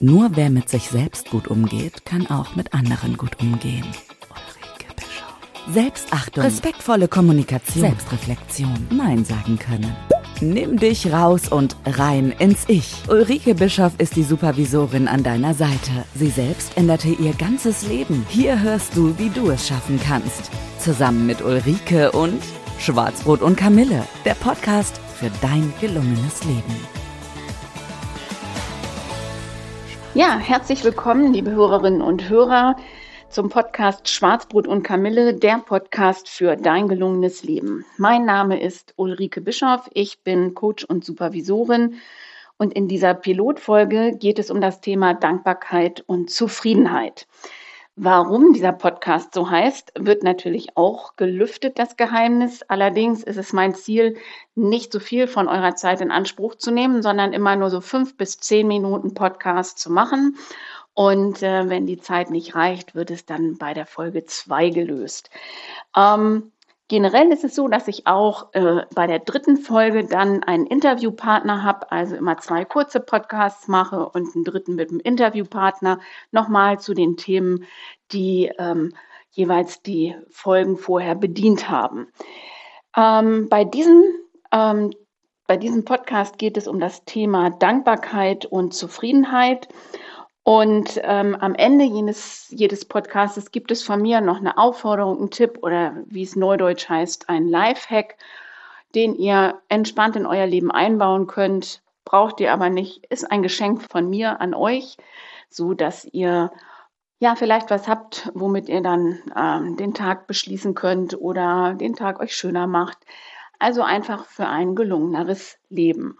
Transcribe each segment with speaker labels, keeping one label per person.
Speaker 1: Nur wer mit sich selbst gut umgeht, kann auch mit anderen gut umgehen. Ulrike Bischof. Selbstachtung, respektvolle Kommunikation, Selbstreflexion, Nein sagen können. Nimm dich raus und rein ins Ich. Ulrike Bischoff ist die Supervisorin an deiner Seite. Sie selbst änderte ihr ganzes Leben. Hier hörst du, wie du es schaffen kannst. Zusammen mit Ulrike und Schwarzbrot und Kamille, der Podcast für dein gelungenes Leben.
Speaker 2: Ja, herzlich willkommen, liebe Hörerinnen und Hörer, zum Podcast Schwarzbrot und Kamille, der Podcast für dein gelungenes Leben. Mein Name ist Ulrike Bischoff, ich bin Coach und Supervisorin und in dieser Pilotfolge geht es um das Thema Dankbarkeit und Zufriedenheit. Warum dieser Podcast so heißt, wird natürlich auch gelüftet, das Geheimnis. Allerdings ist es mein Ziel, nicht so viel von eurer Zeit in Anspruch zu nehmen, sondern immer nur so fünf bis zehn Minuten Podcast zu machen. Und äh, wenn die Zeit nicht reicht, wird es dann bei der Folge zwei gelöst. Ähm, Generell ist es so, dass ich auch äh, bei der dritten Folge dann einen Interviewpartner habe, also immer zwei kurze Podcasts mache und einen dritten mit einem Interviewpartner nochmal zu den Themen, die ähm, jeweils die Folgen vorher bedient haben. Ähm, bei, diesem, ähm, bei diesem Podcast geht es um das Thema Dankbarkeit und Zufriedenheit. Und ähm, am Ende jenes, jedes Podcasts gibt es von mir noch eine Aufforderung, einen Tipp oder wie es neudeutsch heißt, ein Lifehack, den ihr entspannt in euer Leben einbauen könnt. Braucht ihr aber nicht, ist ein Geschenk von mir an euch, so dass ihr ja vielleicht was habt, womit ihr dann ähm, den Tag beschließen könnt oder den Tag euch schöner macht. Also einfach für ein gelungeneres Leben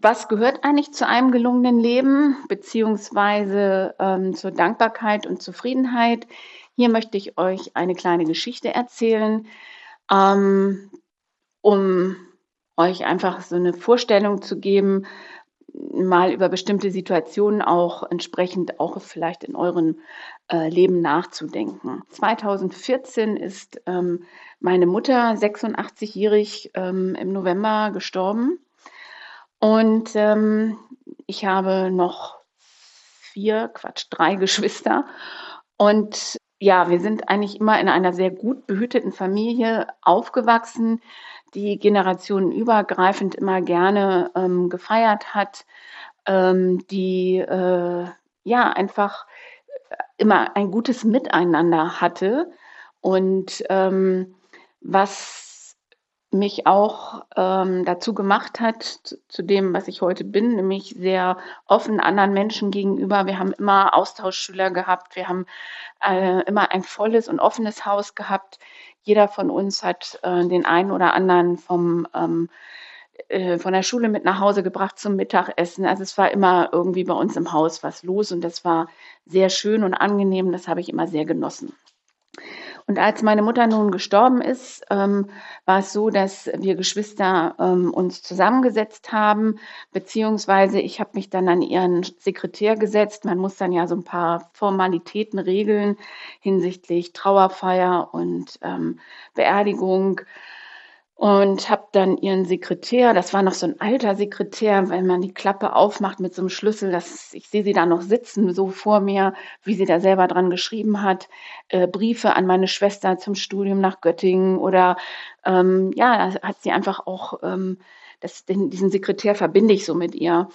Speaker 2: was gehört eigentlich zu einem gelungenen Leben, beziehungsweise ähm, zur Dankbarkeit und Zufriedenheit? Hier möchte ich euch eine kleine Geschichte erzählen, ähm, um euch einfach so eine Vorstellung zu geben, mal über bestimmte Situationen auch entsprechend auch vielleicht in eurem äh, Leben nachzudenken. 2014 ist ähm, meine Mutter 86-jährig ähm, im November gestorben. Und ähm, ich habe noch vier, Quatsch, drei Geschwister. Und ja, wir sind eigentlich immer in einer sehr gut behüteten Familie aufgewachsen, die generationenübergreifend immer gerne ähm, gefeiert hat, ähm, die äh, ja einfach immer ein gutes Miteinander hatte. Und ähm, was mich auch ähm, dazu gemacht hat, zu, dem, was ich heute bin, nämlich sehr offen anderen Menschen gegenüber. Wir haben immer Austauschschüler gehabt, wir haben äh, immer ein volles und offenes Haus gehabt. Jeder von uns hat äh, den einen oder anderen vom ähm, äh, von der Schule mit nach Hause gebracht zum Mittagessen. Also es war immer irgendwie bei uns im Haus was los und das war sehr schön und angenehm. Das habe ich immer sehr genossen. Und als meine Mutter nun gestorben ist, ähm, war es so, dass wir Geschwister ähm, uns zusammengesetzt haben, beziehungsweise ich habe mich dann an ihren Sekretär gesetzt. Man muss dann ja so ein paar Formalitäten regeln hinsichtlich Trauerfeier und ähm, Beerdigung und habe dann ihren Sekretär, das war noch so ein alter Sekretär, wenn man die Klappe aufmacht mit so einem Schlüssel, das, ich sehe sie da noch sitzen, so vor mir, wie sie da selber dran geschrieben hat, äh, Briefe an meine Schwester zum Studium nach Göttingen oder ähm, ja, hat sie einfach auch, ähm, das, den, diesen Sekretär verbinde ich so mit ihr.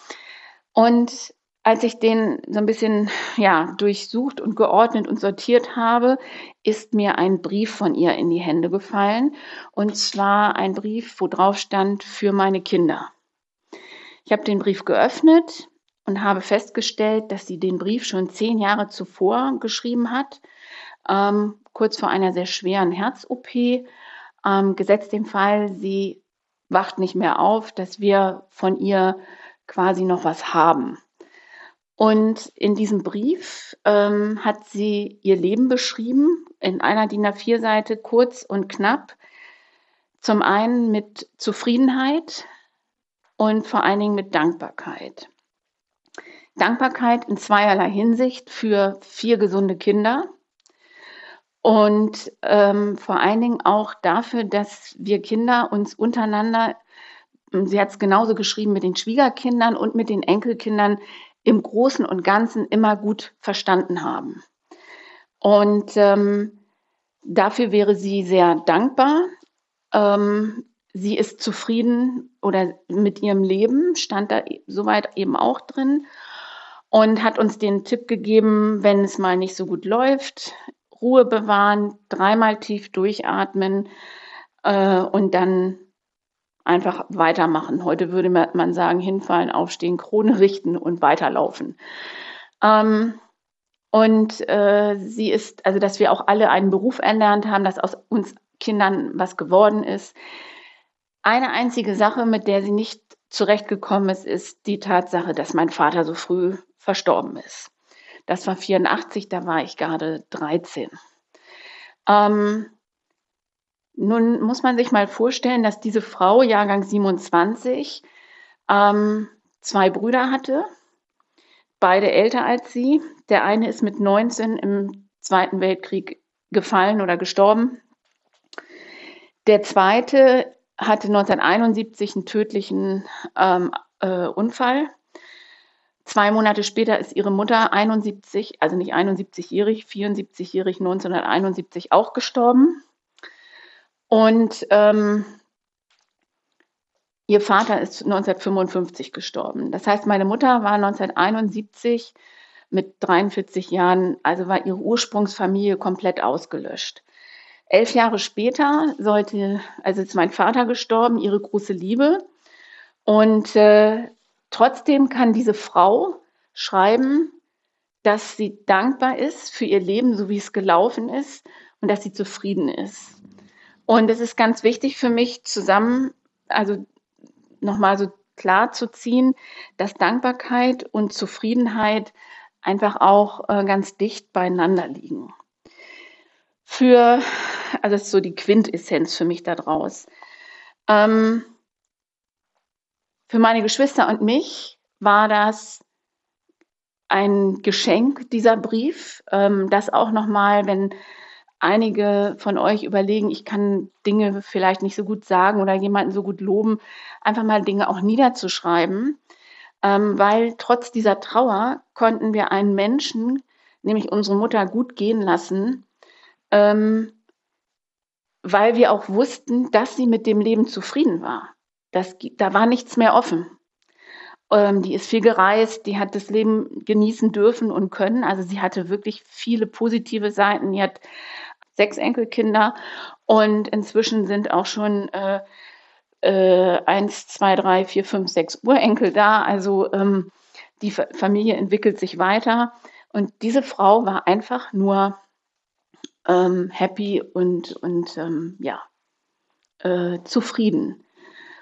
Speaker 2: Und als ich den so ein bisschen ja, durchsucht und geordnet und sortiert habe, ist mir ein Brief von ihr in die Hände gefallen. Und zwar ein Brief, wo drauf stand für meine Kinder. Ich habe den Brief geöffnet und habe festgestellt, dass sie den Brief schon zehn Jahre zuvor geschrieben hat, ähm, kurz vor einer sehr schweren Herz-OP. Ähm, gesetzt dem Fall, sie wacht nicht mehr auf, dass wir von ihr quasi noch was haben. Und in diesem Brief ähm, hat sie ihr Leben beschrieben, in einer DIN A4-Seite kurz und knapp. Zum einen mit Zufriedenheit und vor allen Dingen mit Dankbarkeit. Dankbarkeit in zweierlei Hinsicht für vier gesunde Kinder und ähm, vor allen Dingen auch dafür, dass wir Kinder uns untereinander sie hat es genauso geschrieben, mit den Schwiegerkindern und mit den Enkelkindern im Großen und Ganzen immer gut verstanden haben. Und ähm, dafür wäre sie sehr dankbar. Ähm, sie ist zufrieden oder mit ihrem Leben, stand da soweit eben auch drin und hat uns den Tipp gegeben, wenn es mal nicht so gut läuft, Ruhe bewahren, dreimal tief durchatmen äh, und dann einfach weitermachen. Heute würde man sagen, hinfallen, aufstehen, Krone richten und weiterlaufen. Ähm, und äh, sie ist, also dass wir auch alle einen Beruf erlernt haben, dass aus uns Kindern was geworden ist. Eine einzige Sache, mit der sie nicht zurechtgekommen ist, ist die Tatsache, dass mein Vater so früh verstorben ist. Das war 84, da war ich gerade 13. Ähm, nun muss man sich mal vorstellen, dass diese Frau, Jahrgang 27, ähm, zwei Brüder hatte, beide älter als sie. Der eine ist mit 19 im Zweiten Weltkrieg gefallen oder gestorben. Der zweite hatte 1971 einen tödlichen ähm, äh, Unfall. Zwei Monate später ist ihre Mutter 71, also nicht 71-jährig, 74-jährig 1971 auch gestorben. Und ähm, ihr Vater ist 1955 gestorben. Das heißt, meine Mutter war 1971 mit 43 Jahren, also war ihre Ursprungsfamilie komplett ausgelöscht. Elf Jahre später sollte, also ist mein Vater gestorben, ihre große Liebe. Und äh, trotzdem kann diese Frau schreiben, dass sie dankbar ist für ihr Leben, so wie es gelaufen ist, und dass sie zufrieden ist. Und es ist ganz wichtig für mich zusammen, also nochmal so klar zu ziehen, dass Dankbarkeit und Zufriedenheit einfach auch äh, ganz dicht beieinander liegen. Für, also das ist so die Quintessenz für mich daraus. Ähm, für meine Geschwister und mich war das ein Geschenk, dieser Brief, ähm, das auch nochmal, wenn einige von euch überlegen, ich kann Dinge vielleicht nicht so gut sagen oder jemanden so gut loben, einfach mal Dinge auch niederzuschreiben, ähm, weil trotz dieser Trauer konnten wir einen Menschen, nämlich unsere Mutter, gut gehen lassen, ähm, weil wir auch wussten, dass sie mit dem Leben zufrieden war. Das, da war nichts mehr offen. Ähm, die ist viel gereist, die hat das Leben genießen dürfen und können. Also sie hatte wirklich viele positive Seiten. Die hat sechs Enkelkinder und inzwischen sind auch schon äh, äh, eins, zwei, drei, vier, fünf, sechs Urenkel da. Also ähm, die F Familie entwickelt sich weiter. Und diese Frau war einfach nur ähm, happy und, und ähm, ja, äh, zufrieden.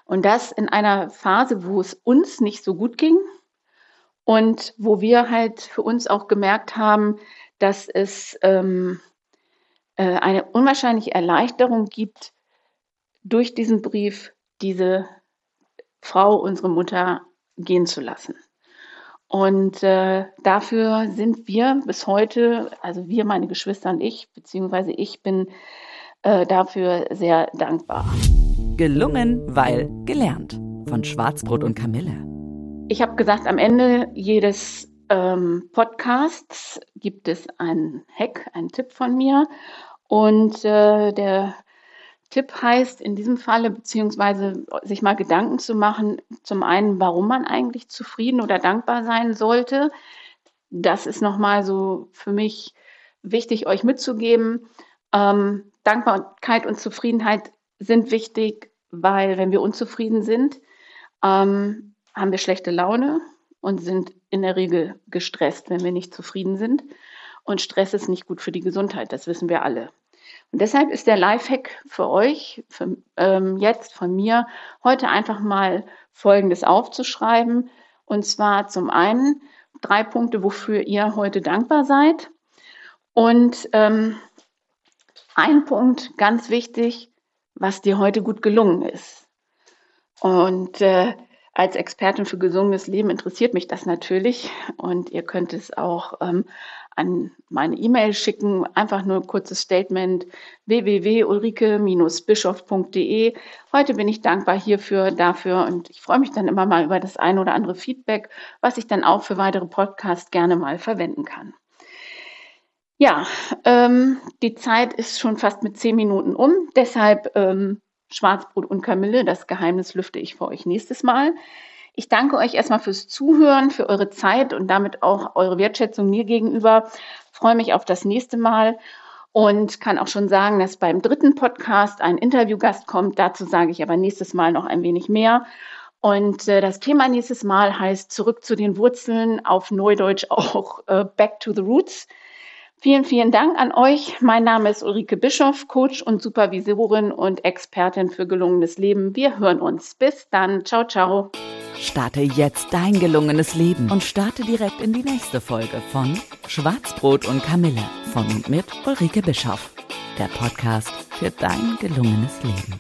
Speaker 2: Und das in einer Phase, wo es uns nicht so gut ging und wo wir halt für uns auch gemerkt haben, dass es ähm, äh, eine unwahrscheinliche Erleichterung gibt, durch diesen Brief diese Frau, unsere Mutter, gehen zu lassen. Und äh, dafür sind wir bis heute, also wir, meine Geschwister und ich, beziehungsweise ich bin äh, dafür sehr dankbar.
Speaker 1: Gelungen, weil gelernt. Von Schwarzbrot und Kamille.
Speaker 2: Ich habe gesagt, am Ende jedes ähm, Podcasts gibt es einen Hack, einen Tipp von mir. Und äh, der Tipp heißt in diesem Falle, beziehungsweise sich mal Gedanken zu machen, zum einen, warum man eigentlich zufrieden oder dankbar sein sollte. Das ist nochmal so für mich wichtig, euch mitzugeben. Ähm, Dankbarkeit und Zufriedenheit sind wichtig, weil wenn wir unzufrieden sind, ähm, haben wir schlechte Laune und sind in der Regel gestresst, wenn wir nicht zufrieden sind. Und Stress ist nicht gut für die Gesundheit, das wissen wir alle. Und deshalb ist der Lifehack für euch für, ähm, jetzt von mir heute einfach mal Folgendes aufzuschreiben. Und zwar zum einen drei Punkte, wofür ihr heute dankbar seid. Und ähm, ein Punkt, ganz wichtig, was dir heute gut gelungen ist. Und äh, als Expertin für gesundes Leben interessiert mich das natürlich und ihr könnt es auch ähm, an meine E-Mail schicken. Einfach nur ein kurzes Statement www.ulrike-bischof.de. Heute bin ich dankbar hierfür, dafür und ich freue mich dann immer mal über das ein oder andere Feedback, was ich dann auch für weitere Podcasts gerne mal verwenden kann. Ja, ähm, die Zeit ist schon fast mit zehn Minuten um. Deshalb ähm, Schwarzbrot und Kamille, das Geheimnis lüfte ich für euch nächstes Mal. Ich danke euch erstmal fürs Zuhören, für eure Zeit und damit auch eure Wertschätzung mir gegenüber. freue mich auf das nächste Mal und kann auch schon sagen, dass beim dritten Podcast ein Interviewgast kommt. Dazu sage ich aber nächstes Mal noch ein wenig mehr. Und äh, das Thema nächstes Mal heißt Zurück zu den Wurzeln, auf Neudeutsch auch äh, Back to the Roots. Vielen, vielen Dank an euch. Mein Name ist Ulrike Bischoff, Coach und Supervisorin und Expertin für gelungenes Leben. Wir hören uns. Bis dann. Ciao, ciao.
Speaker 1: Starte jetzt dein gelungenes Leben und starte direkt in die nächste Folge von Schwarzbrot und Kamille von und mit Ulrike Bischoff. Der Podcast für dein gelungenes Leben.